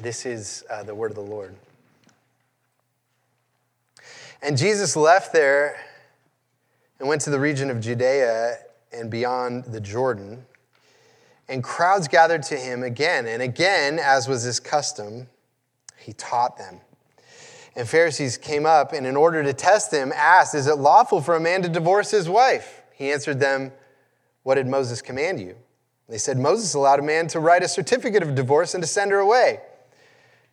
This is uh, the word of the Lord. And Jesus left there and went to the region of Judea and beyond the Jordan. And crowds gathered to him again and again, as was his custom, he taught them. And Pharisees came up and, in order to test him, asked, Is it lawful for a man to divorce his wife? He answered them, What did Moses command you? They said, Moses allowed a man to write a certificate of divorce and to send her away.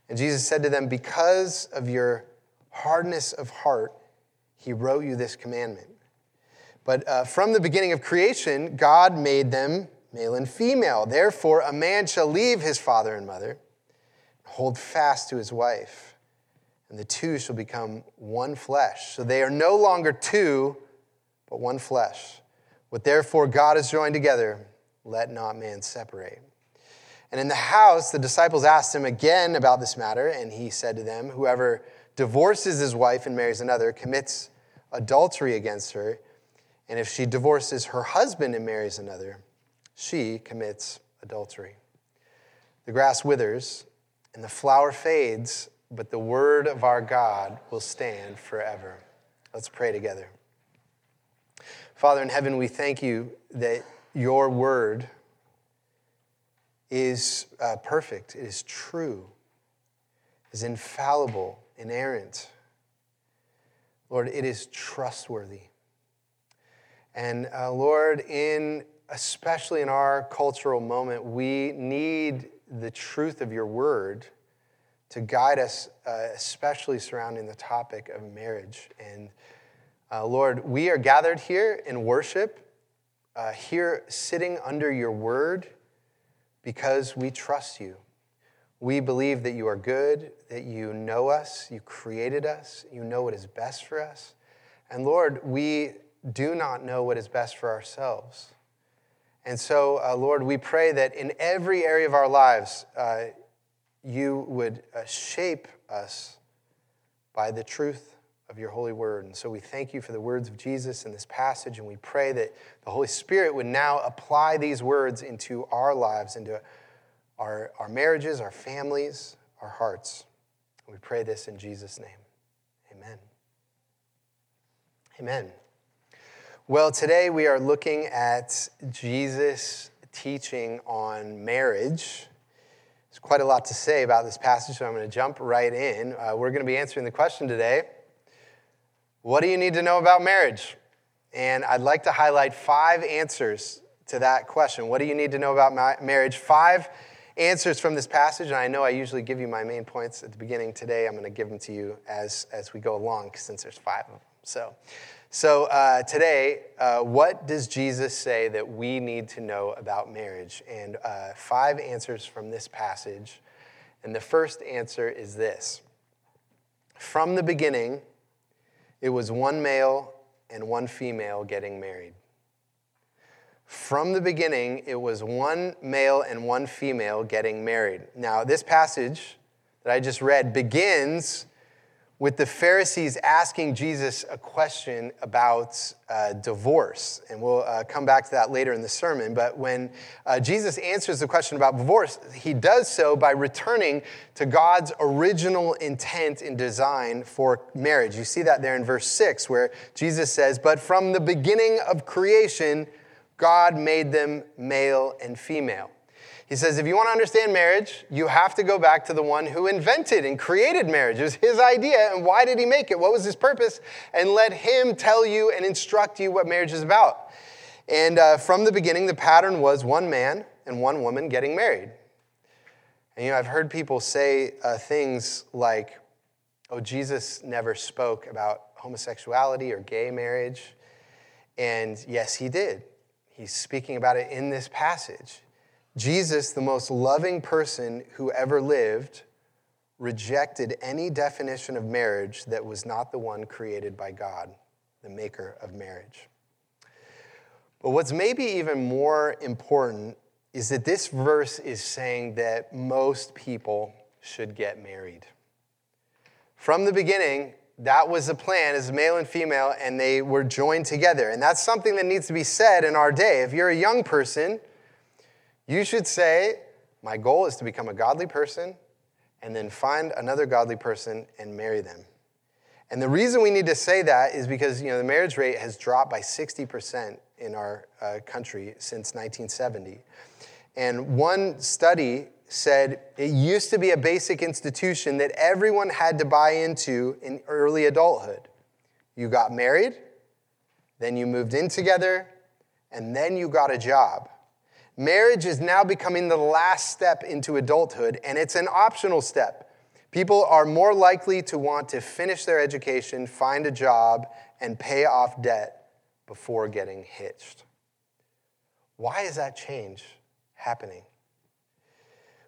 And Jesus said to them, Because of your hardness of heart, he wrote you this commandment. But uh, from the beginning of creation, God made them male and female. Therefore, a man shall leave his father and mother, hold fast to his wife, and the two shall become one flesh. So they are no longer two, but one flesh. What therefore God has joined together, let not man separate. And in the house, the disciples asked him again about this matter, and he said to them, Whoever divorces his wife and marries another commits adultery against her. And if she divorces her husband and marries another, she commits adultery. The grass withers and the flower fades, but the word of our God will stand forever. Let's pray together. Father in heaven, we thank you that your word is uh, perfect, it is true, is infallible, inerrant. Lord, it is trustworthy. And uh, Lord, in especially in our cultural moment, we need the truth of your word to guide us, uh, especially surrounding the topic of marriage. And uh, Lord, we are gathered here in worship, uh, here sitting under your word because we trust you. We believe that you are good, that you know us, you created us, you know what is best for us. And Lord, we do not know what is best for ourselves. And so, uh, Lord, we pray that in every area of our lives, uh, you would uh, shape us by the truth of your holy word. And so we thank you for the words of Jesus in this passage, and we pray that the Holy Spirit would now apply these words into our lives, into our, our marriages, our families, our hearts. We pray this in Jesus' name. Amen. Amen. Well, today we are looking at Jesus' teaching on marriage. There's quite a lot to say about this passage, so I'm going to jump right in. Uh, we're going to be answering the question today What do you need to know about marriage? And I'd like to highlight five answers to that question. What do you need to know about marriage? Five answers from this passage, and I know I usually give you my main points at the beginning. Today, I'm going to give them to you as, as we go along, since there's five of them. So, so, uh, today, uh, what does Jesus say that we need to know about marriage? And uh, five answers from this passage. And the first answer is this From the beginning, it was one male and one female getting married. From the beginning, it was one male and one female getting married. Now, this passage that I just read begins with the Pharisees asking Jesus a question about uh, divorce. And we'll uh, come back to that later in the sermon. But when uh, Jesus answers the question about divorce, he does so by returning to God's original intent and design for marriage. You see that there in verse 6, where Jesus says, But from the beginning of creation, God made them male and female. He says, if you want to understand marriage, you have to go back to the one who invented and created marriage. It was his idea, and why did he make it? What was his purpose? And let him tell you and instruct you what marriage is about. And uh, from the beginning, the pattern was one man and one woman getting married. And you know, I've heard people say uh, things like, oh, Jesus never spoke about homosexuality or gay marriage. And yes, he did. He's speaking about it in this passage. Jesus, the most loving person who ever lived, rejected any definition of marriage that was not the one created by God, the maker of marriage. But what's maybe even more important is that this verse is saying that most people should get married. From the beginning, that was the plan as male and female, and they were joined together. And that's something that needs to be said in our day. If you're a young person, you should say, My goal is to become a godly person and then find another godly person and marry them. And the reason we need to say that is because you know the marriage rate has dropped by 60% in our uh, country since 1970. And one study said it used to be a basic institution that everyone had to buy into in early adulthood. You got married, then you moved in together, and then you got a job. Marriage is now becoming the last step into adulthood, and it's an optional step. People are more likely to want to finish their education, find a job, and pay off debt before getting hitched. Why is that change happening?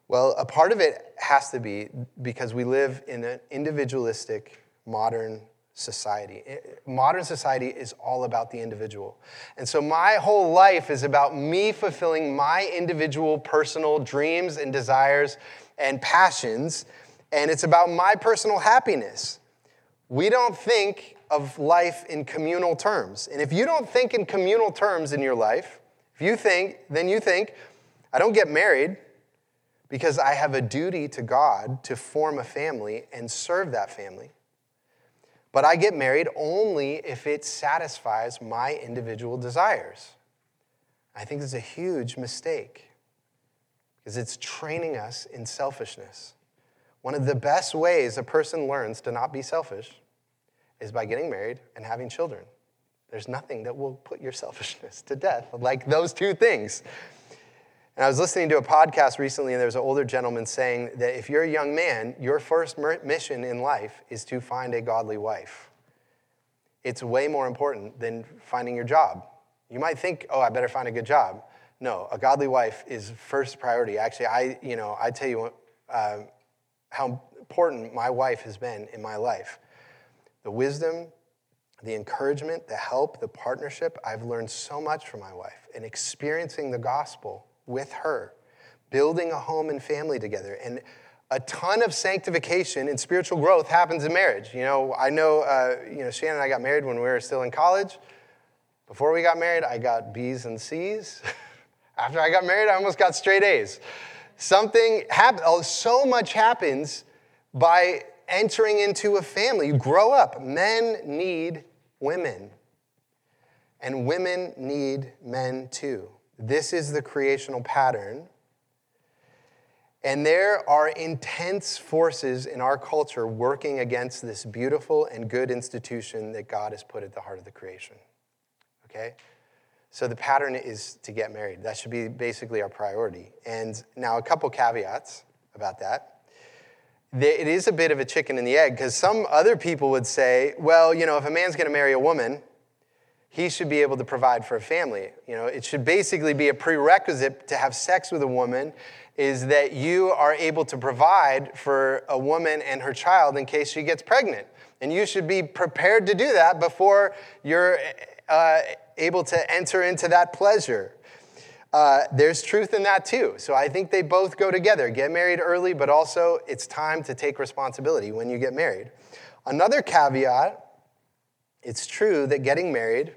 Well, a part of it has to be because we live in an individualistic, modern society. Modern society is all about the individual. And so my whole life is about me fulfilling my individual personal dreams and desires and passions and it's about my personal happiness. We don't think of life in communal terms. And if you don't think in communal terms in your life, if you think, then you think, I don't get married because I have a duty to God to form a family and serve that family. But I get married only if it satisfies my individual desires. I think it's a huge mistake because it's training us in selfishness. One of the best ways a person learns to not be selfish is by getting married and having children. There's nothing that will put your selfishness to death like those two things. And I was listening to a podcast recently, and there was an older gentleman saying that if you're a young man, your first mission in life is to find a godly wife. It's way more important than finding your job. You might think, oh, I better find a good job. No, a godly wife is first priority. Actually, I, you know, I tell you, uh, how important my wife has been in my life. The wisdom, the encouragement, the help, the partnership, I've learned so much from my wife and experiencing the gospel with her, building a home and family together. And a ton of sanctification and spiritual growth happens in marriage. You know, I know, uh, you know, Shannon and I got married when we were still in college. Before we got married, I got B's and C's. After I got married, I almost got straight A's. Something happens, oh, so much happens by entering into a family. You grow up. Men need women, and women need men too. This is the creational pattern. And there are intense forces in our culture working against this beautiful and good institution that God has put at the heart of the creation. Okay? So the pattern is to get married. That should be basically our priority. And now, a couple caveats about that. It is a bit of a chicken and the egg because some other people would say, well, you know, if a man's going to marry a woman, he should be able to provide for a family. You know, it should basically be a prerequisite to have sex with a woman is that you are able to provide for a woman and her child in case she gets pregnant. And you should be prepared to do that before you're uh, able to enter into that pleasure. Uh, there's truth in that too. So I think they both go together. Get married early, but also it's time to take responsibility when you get married. Another caveat it's true that getting married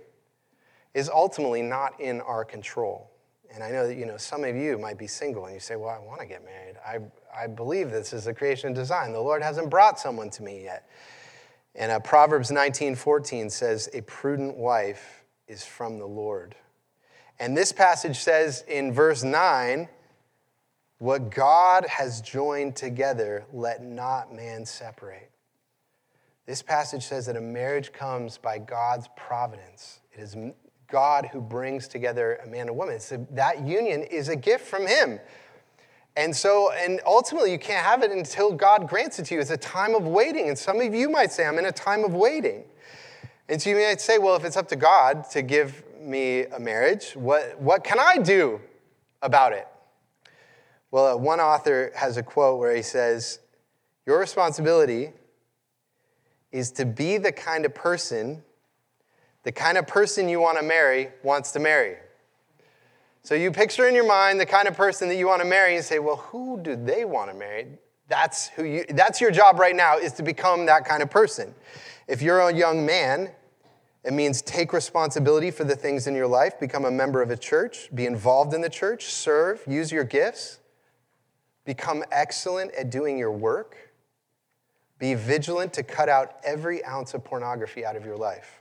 is ultimately not in our control. And I know that you know some of you might be single and you say, "Well, I want to get married. I, I believe this is a creation design. The Lord hasn't brought someone to me yet." And uh, Proverbs 19:14 says, "A prudent wife is from the Lord. And this passage says in verse 9, what God has joined together, let not man separate. This passage says that a marriage comes by God's providence. It is God who brings together a man and woman. So that union is a gift from Him. And so, and ultimately, you can't have it until God grants it to you. It's a time of waiting. And some of you might say, I'm in a time of waiting. And so you might say, well, if it's up to God to give me a marriage, what, what can I do about it? Well, uh, one author has a quote where he says, Your responsibility is to be the kind of person, the kind of person you want to marry wants to marry. So you picture in your mind the kind of person that you want to marry and say, Well, who do they want to marry? That's who you that's your job right now is to become that kind of person. If you're a young man it means take responsibility for the things in your life, become a member of a church, be involved in the church, serve, use your gifts. Become excellent at doing your work. Be vigilant to cut out every ounce of pornography out of your life.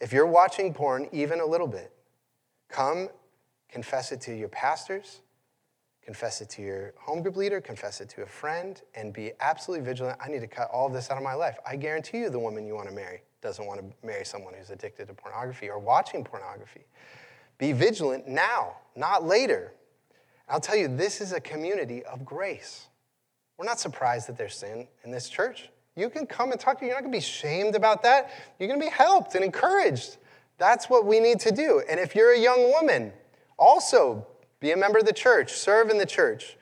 If you're watching porn even a little bit, come confess it to your pastors, confess it to your home group leader, confess it to a friend, and be absolutely vigilant. I need to cut all of this out of my life. I guarantee you, the woman you want to marry doesn't want to marry someone who's addicted to pornography or watching pornography. Be vigilant now, not later. I'll tell you, this is a community of grace. We're not surprised that there's sin in this church. You can come and talk to you. You're not going to be shamed about that. You're going to be helped and encouraged. That's what we need to do. And if you're a young woman, also be a member of the church, serve in the church,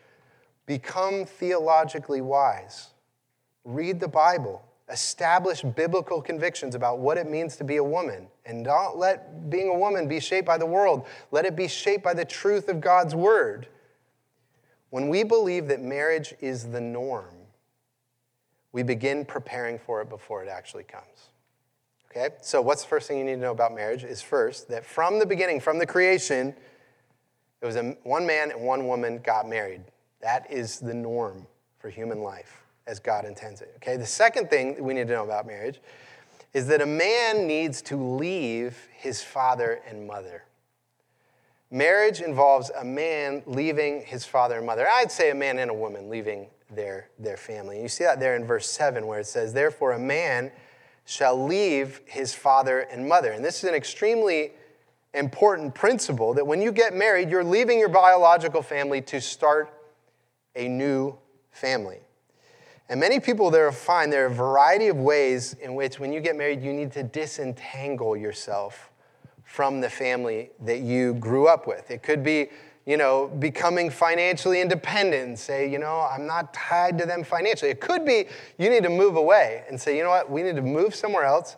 become theologically wise, read the Bible, establish biblical convictions about what it means to be a woman. And don't let being a woman be shaped by the world, let it be shaped by the truth of God's word. When we believe that marriage is the norm, we begin preparing for it before it actually comes. Okay? So, what's the first thing you need to know about marriage? Is first, that from the beginning, from the creation, it was a, one man and one woman got married. That is the norm for human life as God intends it. Okay? The second thing we need to know about marriage is that a man needs to leave his father and mother. Marriage involves a man leaving his father and mother. I'd say a man and a woman leaving their, their family. You see that there in verse 7 where it says, Therefore, a man shall leave his father and mother. And this is an extremely important principle that when you get married, you're leaving your biological family to start a new family. And many people there find there are a variety of ways in which, when you get married, you need to disentangle yourself from the family that you grew up with. It could be, you know, becoming financially independent say, you know, I'm not tied to them financially. It could be you need to move away and say, you know what, we need to move somewhere else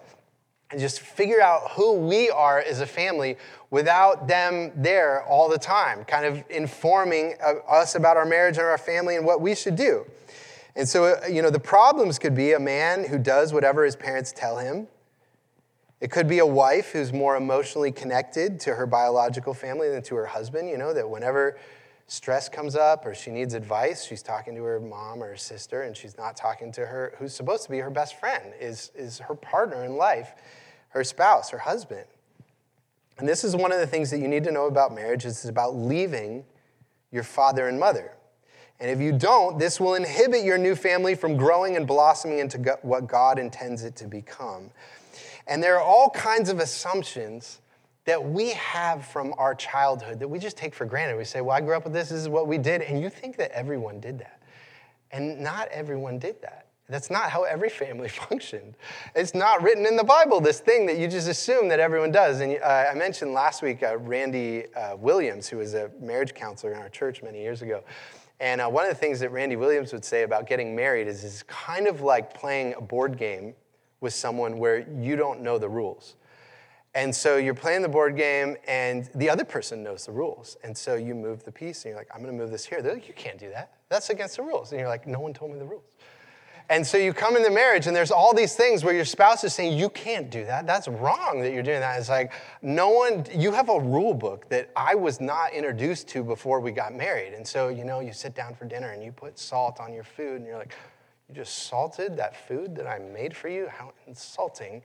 and just figure out who we are as a family without them there all the time, kind of informing us about our marriage and our family and what we should do. And so, uh, you know, the problems could be a man who does whatever his parents tell him it could be a wife who's more emotionally connected to her biological family than to her husband, you know, that whenever stress comes up or she needs advice, she's talking to her mom or her sister and she's not talking to her who's supposed to be her best friend, is, is her partner in life, her spouse, her husband. And this is one of the things that you need to know about marriage is it's about leaving your father and mother. And if you don't, this will inhibit your new family from growing and blossoming into what God intends it to become. And there are all kinds of assumptions that we have from our childhood that we just take for granted. We say, well, I grew up with this, this is what we did. And you think that everyone did that. And not everyone did that. That's not how every family functioned. It's not written in the Bible, this thing that you just assume that everyone does. And uh, I mentioned last week uh, Randy uh, Williams, who was a marriage counselor in our church many years ago. And uh, one of the things that Randy Williams would say about getting married is it's kind of like playing a board game with someone where you don't know the rules. And so you're playing the board game, and the other person knows the rules. And so you move the piece, and you're like, I'm to move this here. They're like, You can't do that. That's against the rules. And you're like, No one told me the rules. And so you come into marriage, and there's all these things where your spouse is saying, You can't do that. That's wrong that you're doing that. It's like, no one, you have a rule book that I was not introduced to before we got married. And so, you know, you sit down for dinner and you put salt on your food, and you're like, you just salted that food that I made for you? How insulting.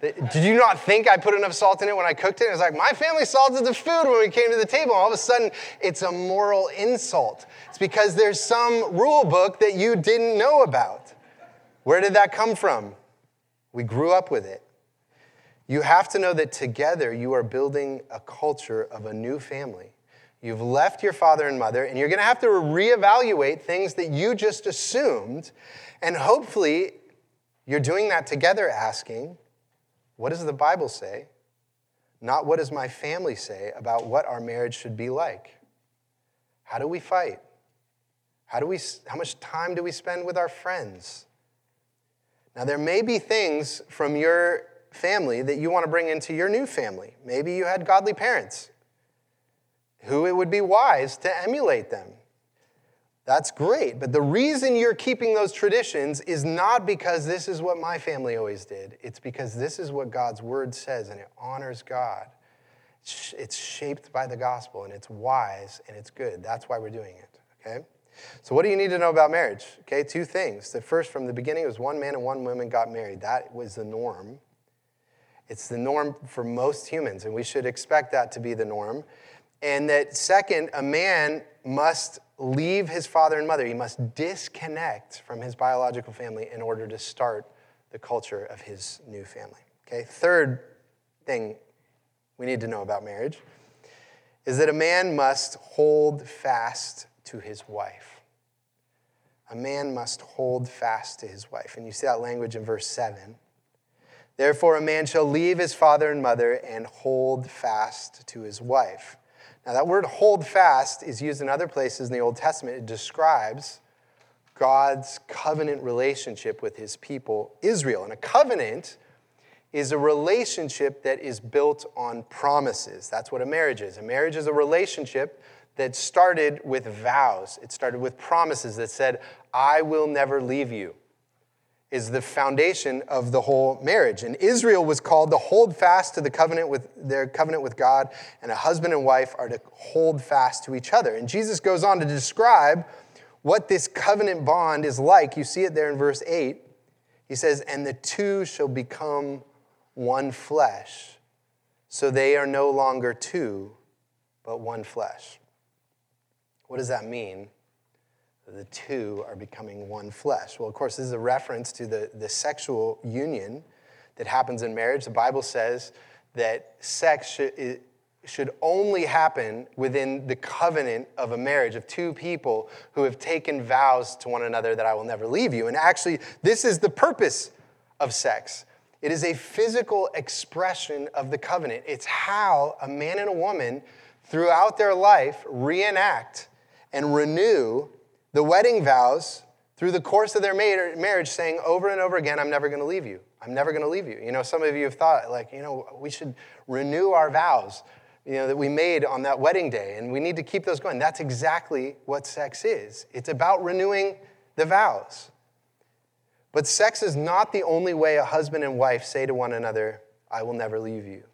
Did you not think I put enough salt in it when I cooked it? It was like, my family salted the food when we came to the table. All of a sudden, it's a moral insult. It's because there's some rule book that you didn't know about. Where did that come from? We grew up with it. You have to know that together you are building a culture of a new family. You've left your father and mother, and you're going to have to reevaluate things that you just assumed. And hopefully, you're doing that together, asking, What does the Bible say? Not what does my family say about what our marriage should be like? How do we fight? How, do we, how much time do we spend with our friends? Now, there may be things from your family that you want to bring into your new family. Maybe you had godly parents who it would be wise to emulate them. That's great. But the reason you're keeping those traditions is not because this is what my family always did. It's because this is what God's word says and it honors God. It's shaped by the gospel and it's wise and it's good. That's why we're doing it, okay? So, what do you need to know about marriage? Okay, two things. The first, from the beginning, was one man and one woman got married. That was the norm. It's the norm for most humans, and we should expect that to be the norm. And that, second, a man must leave his father and mother. He must disconnect from his biological family in order to start the culture of his new family. Okay, third thing we need to know about marriage is that a man must hold fast to his wife. A man must hold fast to his wife. And you see that language in verse 7. Therefore, a man shall leave his father and mother and hold fast to his wife. Now, that word hold fast is used in other places in the Old Testament. It describes God's covenant relationship with his people, Israel. And a covenant is a relationship that is built on promises. That's what a marriage is. A marriage is a relationship that started with vows, it started with promises that said, I will never leave you. Is the foundation of the whole marriage. And Israel was called to hold fast to the covenant with their covenant with God, and a husband and wife are to hold fast to each other. And Jesus goes on to describe what this covenant bond is like. You see it there in verse 8. He says, And the two shall become one flesh. So they are no longer two, but one flesh. What does that mean? The two are becoming one flesh. Well, of course, this is a reference to the, the sexual union that happens in marriage. The Bible says that sex should, should only happen within the covenant of a marriage of two people who have taken vows to one another that I will never leave you. And actually, this is the purpose of sex it is a physical expression of the covenant. It's how a man and a woman throughout their life reenact and renew the wedding vows through the course of their marriage, saying over and over again, I'm never going to leave you. I'm never going to leave you. You know, some of you have thought, like, you know, we should renew our vows, you know, that we made on that wedding day, and we need to keep those going. That's exactly what sex is. It's about renewing the vows. But sex is not the only way a husband and wife say to one another, I will never leave you.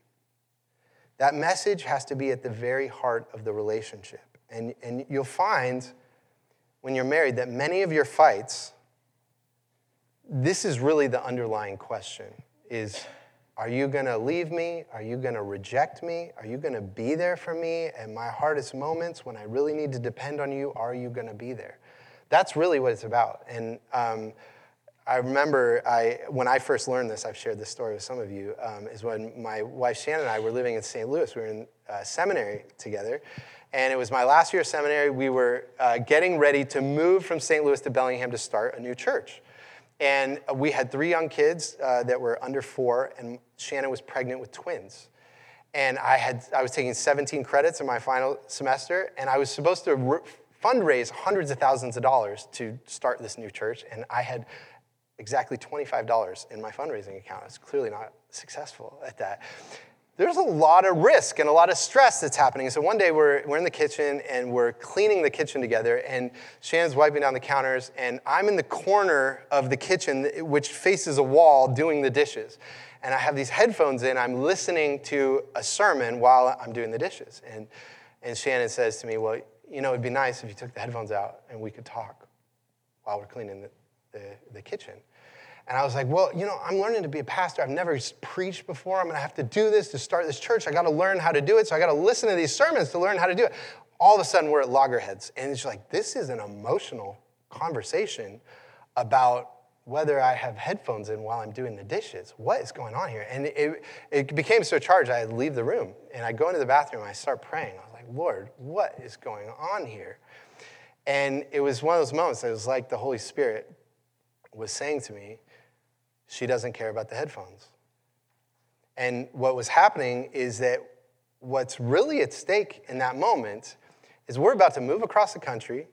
That message has to be at the very heart of the relationship. And, and you'll find when you're married that many of your fights, this is really the underlying question is are you going to leave me? Are you going to reject me? Are you going to be there for me at my hardest moments when I really need to depend on you? Are you going to be there? That's really what it's about. And um, I remember I, when I first learned this, I've shared this story with some of you, um, is when my wife Shannon and I were living in St. Louis. We were in uh, seminary together. And it was my last year of seminary. We were uh, getting ready to move from St. Louis to Bellingham to start a new church. And we had three young kids uh, that were under four, and Shannon was pregnant with twins. And I, had, I was taking 17 credits in my final semester, and I was supposed to re- fundraise hundreds of thousands of dollars to start this new church. And I had exactly $25 in my fundraising account. I was clearly not successful at that. There's a lot of risk and a lot of stress that's happening. So one day we're, we're in the kitchen and we're cleaning the kitchen together, and Shannon's wiping down the counters, and I'm in the corner of the kitchen, which faces a wall, doing the dishes. And I have these headphones in, I'm listening to a sermon while I'm doing the dishes. And, and Shannon says to me, Well, you know, it'd be nice if you took the headphones out and we could talk while we're cleaning the, the, the kitchen. And I was like, well, you know, I'm learning to be a pastor. I've never preached before. I'm going to have to do this to start this church. I got to learn how to do it. So I got to listen to these sermons to learn how to do it. All of a sudden, we're at loggerheads. And it's like, this is an emotional conversation about whether I have headphones in while I'm doing the dishes. What is going on here? And it, it became so charged, I leave the room and I go into the bathroom and I start praying. I was like, Lord, what is going on here? And it was one of those moments, that it was like the Holy Spirit was saying to me, she doesn't care about the headphones. And what was happening is that what's really at stake in that moment is we're about to move across the country.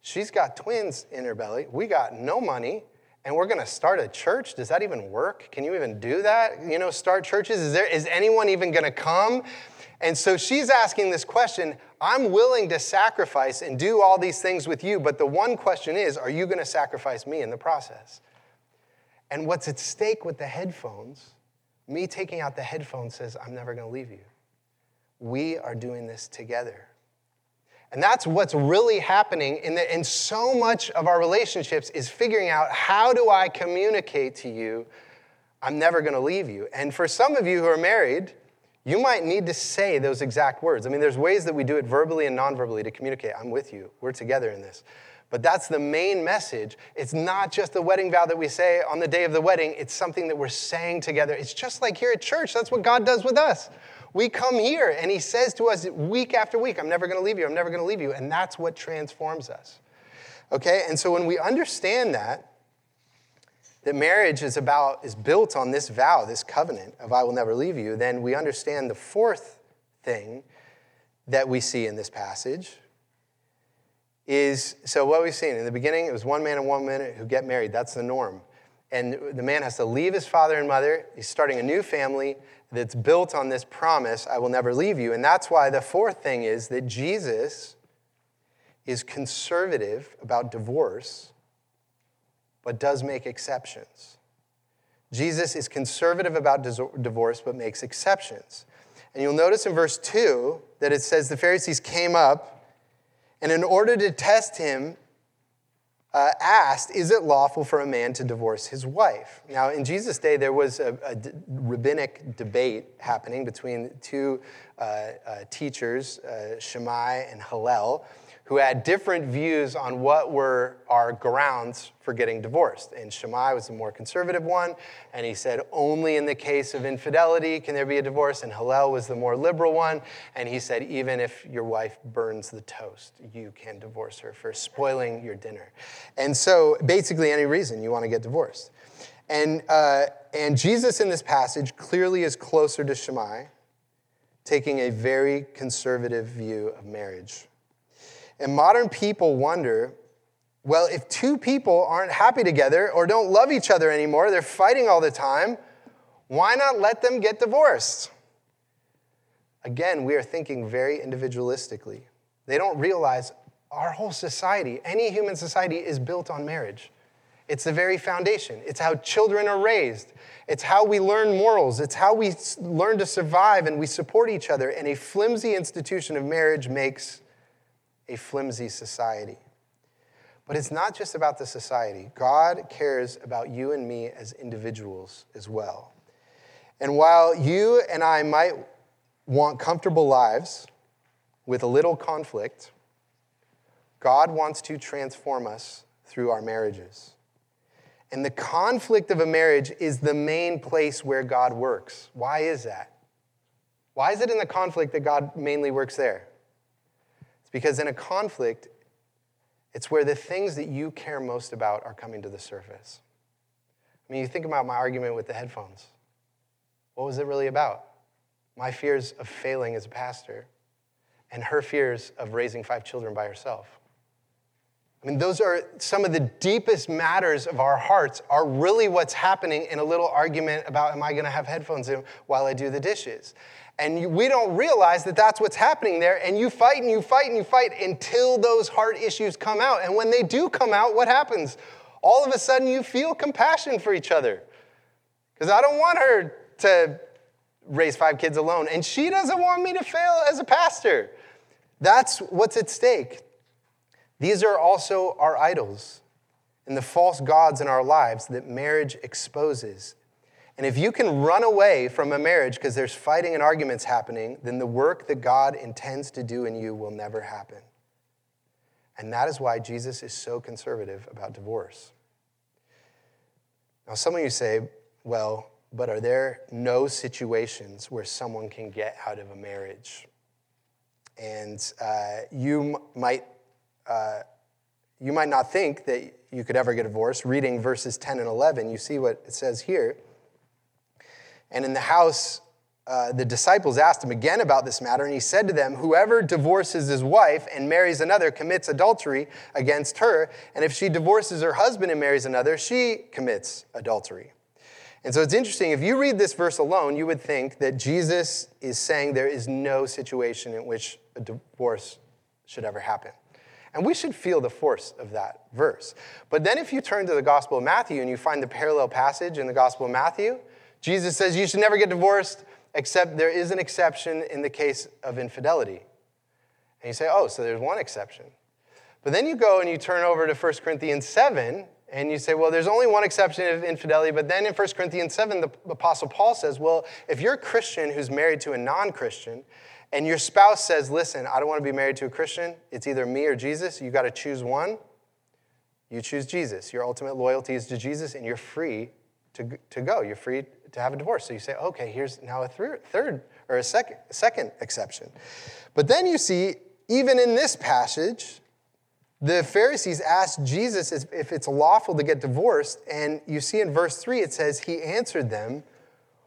She's got twins in her belly. We got no money, and we're going to start a church. Does that even work? Can you even do that? You know, start churches? Is there is anyone even going to come? And so she's asking this question I'm willing to sacrifice and do all these things with you, but the one question is are you going to sacrifice me in the process? And what's at stake with the headphones, me taking out the headphones says, I'm never going to leave you. We are doing this together. And that's what's really happening in, the, in so much of our relationships is figuring out how do I communicate to you, I'm never going to leave you. And for some of you who are married, you might need to say those exact words. I mean, there's ways that we do it verbally and non-verbally to communicate. I'm with you. We're together in this. But that's the main message. It's not just the wedding vow that we say on the day of the wedding, it's something that we're saying together. It's just like here at church. That's what God does with us. We come here and He says to us week after week, I'm never to leave you, I'm never to leave you. And that's what transforms us. Okay? And so when we understand that, that marriage is about is built on this vow, this covenant of I will never leave you, then we understand the fourth thing that we see in this passage, is so what we've seen in the beginning, it was one man and one woman who get married. That's the norm. And the man has to leave his father and mother. He's starting a new family that's built on this promise I will never leave you. And that's why the fourth thing is that Jesus is conservative about divorce, but does make exceptions. Jesus is conservative about divorce, but makes exceptions. And you'll notice in verse 2 that it says the Pharisees came up and in order to test him, uh, asked, Is it lawful for a man to divorce his wife? Now, in Jesus' day, there was a, a d- rabbinic debate happening between two uh, uh, teachers, uh, Shammai and Hillel, who had different views on what were our grounds for getting divorced. And Shammai was the more conservative one, and he said only in the case of infidelity can there be a divorce. And Hillel was the more liberal one, and he said even if your wife burns the toast, you can divorce her for spoiling your dinner. And so basically, any reason you want to get divorced. And, uh, and Jesus in this passage clearly is closer to Shammai, taking a very conservative view of marriage. And modern people wonder well, if two people aren't happy together or don't love each other anymore, they're fighting all the time, why not let them get divorced? Again, we are thinking very individualistically. They don't realize our whole society, any human society, is built on marriage. It's the very foundation. It's how children are raised. It's how we learn morals. It's how we learn to survive and we support each other. And a flimsy institution of marriage makes a flimsy society. But it's not just about the society. God cares about you and me as individuals as well. And while you and I might want comfortable lives with a little conflict, God wants to transform us through our marriages. And the conflict of a marriage is the main place where God works. Why is that? Why is it in the conflict that God mainly works there? It's because in a conflict, it's where the things that you care most about are coming to the surface. I mean, you think about my argument with the headphones. What was it really about? My fears of failing as a pastor and her fears of raising five children by herself. I mean, those are some of the deepest matters of our hearts, are really what's happening in a little argument about, am I going to have headphones in while I do the dishes? And we don't realize that that's what's happening there. And you fight and you fight and you fight until those heart issues come out. And when they do come out, what happens? All of a sudden, you feel compassion for each other. Because I don't want her to raise five kids alone. And she doesn't want me to fail as a pastor. That's what's at stake. These are also our idols and the false gods in our lives that marriage exposes and if you can run away from a marriage because there's fighting and arguments happening, then the work that God intends to do in you will never happen. And that is why Jesus is so conservative about divorce. Now, some of you say, well, but are there no situations where someone can get out of a marriage? And uh, you m- might. Uh, you might not think that you could ever get divorced. Reading verses 10 and 11, you see what it says here. And in the house, uh, the disciples asked him again about this matter, and he said to them, Whoever divorces his wife and marries another commits adultery against her, and if she divorces her husband and marries another, she commits adultery. And so it's interesting, if you read this verse alone, you would think that Jesus is saying there is no situation in which a divorce should ever happen. And we should feel the force of that verse. But then if you turn to the Gospel of Matthew and you find the parallel passage in the Gospel of Matthew, Jesus says you should never get divorced, except there is an exception in the case of infidelity. And you say, oh, so there's one exception. But then you go and you turn over to 1 Corinthians 7, and you say, well, there's only one exception of infidelity. But then in 1 Corinthians 7, the Apostle Paul says, well, if you're a Christian who's married to a non Christian, and your spouse says, listen, I don't want to be married to a Christian, it's either me or Jesus, you got to choose one, you choose Jesus. Your ultimate loyalty is to Jesus, and you're free to, to go. You're free to have a divorce. So you say, okay, here's now a third, third or a second, second exception. But then you see, even in this passage, the Pharisees asked Jesus if it's lawful to get divorced, and you see in verse 3 it says, He answered them,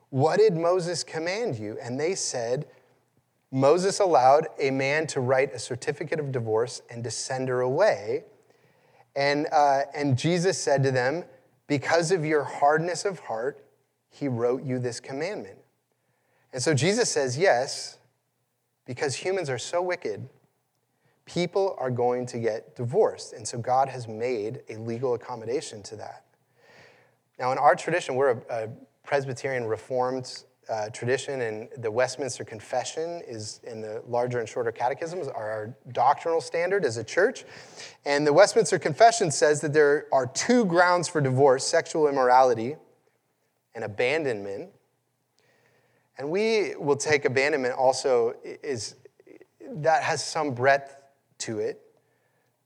What did Moses command you? And they said, Moses allowed a man to write a certificate of divorce and to send her away. And, uh, and Jesus said to them, Because of your hardness of heart, he wrote you this commandment. And so Jesus says, Yes, because humans are so wicked people are going to get divorced. And so God has made a legal accommodation to that. Now, in our tradition, we're a, a Presbyterian Reformed uh, tradition, and the Westminster Confession is in the larger and shorter catechisms are our doctrinal standard as a church. And the Westminster Confession says that there are two grounds for divorce sexual immorality and abandonment. And we will take abandonment also is that has some breadth to it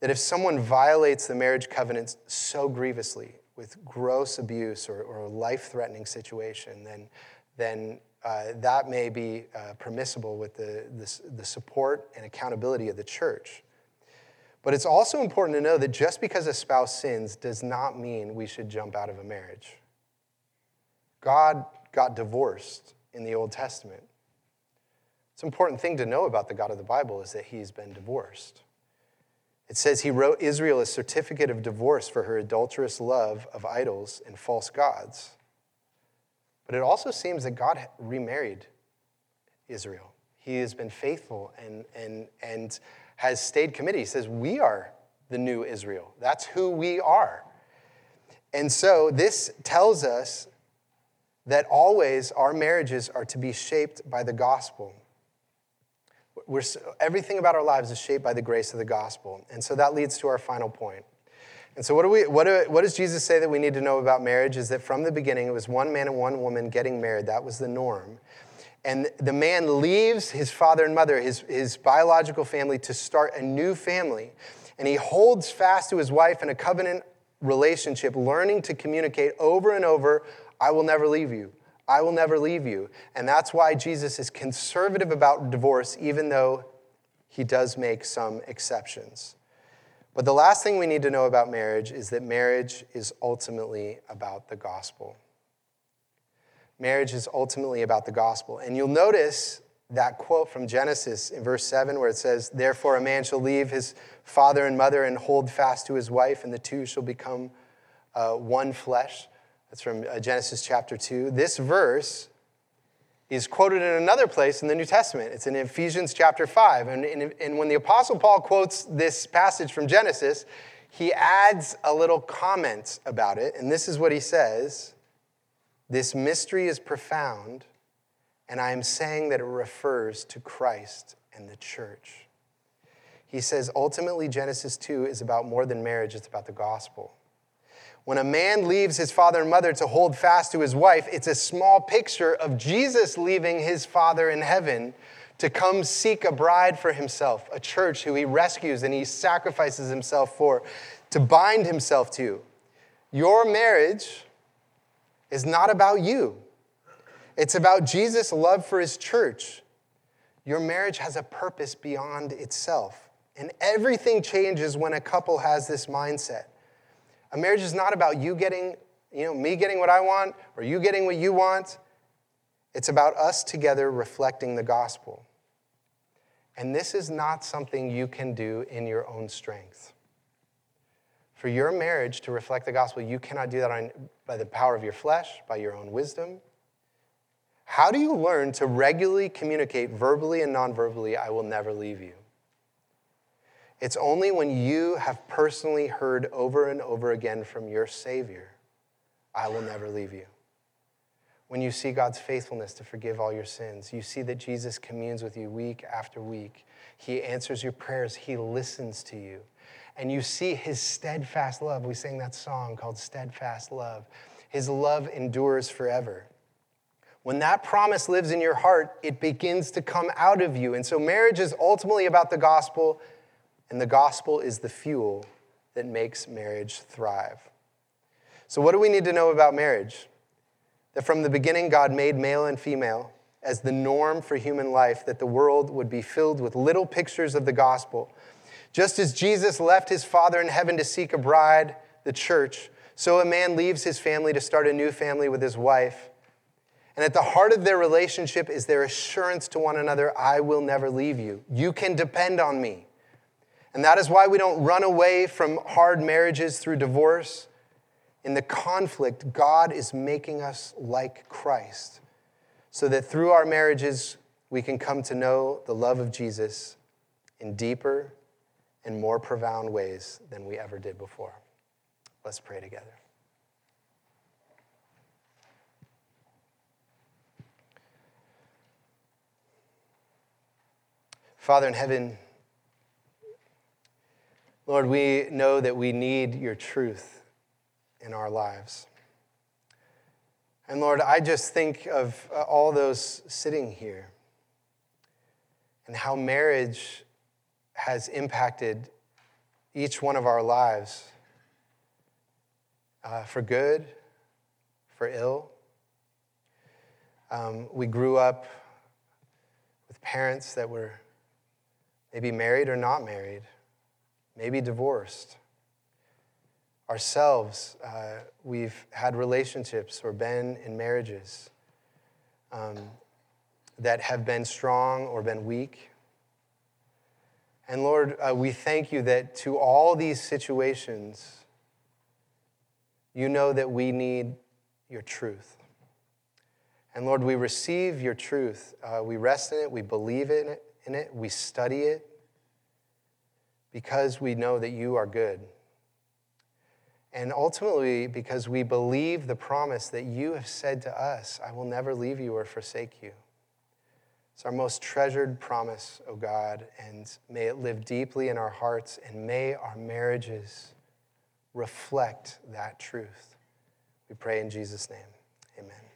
that if someone violates the marriage covenants so grievously with gross abuse or, or a life threatening situation, then, then uh, that may be uh, permissible with the, the, the support and accountability of the church. But it's also important to know that just because a spouse sins does not mean we should jump out of a marriage. God got divorced in the Old Testament. It's an important thing to know about the God of the Bible is that he's been divorced. It says he wrote Israel a certificate of divorce for her adulterous love of idols and false gods. But it also seems that God remarried Israel. He has been faithful and, and, and has stayed committed. He says, We are the new Israel. That's who we are. And so this tells us that always our marriages are to be shaped by the gospel. We're, everything about our lives is shaped by the grace of the gospel. And so that leads to our final point. And so, what, do we, what, do, what does Jesus say that we need to know about marriage? Is that from the beginning, it was one man and one woman getting married. That was the norm. And the man leaves his father and mother, his, his biological family, to start a new family. And he holds fast to his wife in a covenant relationship, learning to communicate over and over I will never leave you. I will never leave you. And that's why Jesus is conservative about divorce, even though he does make some exceptions. But the last thing we need to know about marriage is that marriage is ultimately about the gospel. Marriage is ultimately about the gospel. And you'll notice that quote from Genesis in verse 7 where it says, Therefore, a man shall leave his father and mother and hold fast to his wife, and the two shall become uh, one flesh. That's from uh, Genesis chapter 2. This verse is quoted in another place in the New Testament. It's in Ephesians chapter 5. And, and when the Apostle Paul quotes this passage from Genesis, he adds a little comment about it. And this is what he says This mystery is profound, and I am saying that it refers to Christ and the church. He says ultimately, Genesis 2 is about more than marriage, it's about the gospel. When a man leaves his father and mother to hold fast to his wife, it's a small picture of Jesus leaving his father in heaven to come seek a bride for himself, a church who he rescues and he sacrifices himself for, to bind himself to. Your marriage is not about you, it's about Jesus' love for his church. Your marriage has a purpose beyond itself. And everything changes when a couple has this mindset. A marriage is not about you getting, you know, me getting what I want or you getting what you want. It's about us together reflecting the gospel. And this is not something you can do in your own strength. For your marriage to reflect the gospel, you cannot do that on, by the power of your flesh, by your own wisdom. How do you learn to regularly communicate verbally and non verbally, I will never leave you? It's only when you have personally heard over and over again from your Savior, I will never leave you. When you see God's faithfulness to forgive all your sins, you see that Jesus communes with you week after week. He answers your prayers. He listens to you. And you see his steadfast love. We sang that song called Steadfast Love. His love endures forever. When that promise lives in your heart, it begins to come out of you. And so marriage is ultimately about the gospel, and the gospel is the fuel that makes marriage thrive. So, what do we need to know about marriage? That from the beginning, God made male and female as the norm for human life, that the world would be filled with little pictures of the gospel. Just as Jesus left his Father in heaven to seek a bride, the church, so a man leaves his family to start a new family with his wife. And at the heart of their relationship is their assurance to one another I will never leave you. You can depend on me. And that is why we don't run away from hard marriages through divorce. In the conflict, God is making us like Christ so that through our marriages, we can come to know the love of Jesus in deeper and more profound ways than we ever did before. Let's pray together. Father in heaven, Lord, we know that we need your truth in our lives. And Lord, I just think of uh, all those sitting here and how marriage has impacted each one of our lives uh, for good, for ill. Um, we grew up with parents that were maybe married or not married, maybe divorced ourselves, uh, we've had relationships or been in marriages um, that have been strong or been weak. And Lord, uh, we thank you that to all these situations, you know that we need your truth. And Lord, we receive your truth. Uh, we rest in it, we believe in it, in it, we study it because we know that you are good. And ultimately, because we believe the promise that you have said to us, I will never leave you or forsake you. It's our most treasured promise, O oh God, and may it live deeply in our hearts, and may our marriages reflect that truth. We pray in Jesus' name. Amen.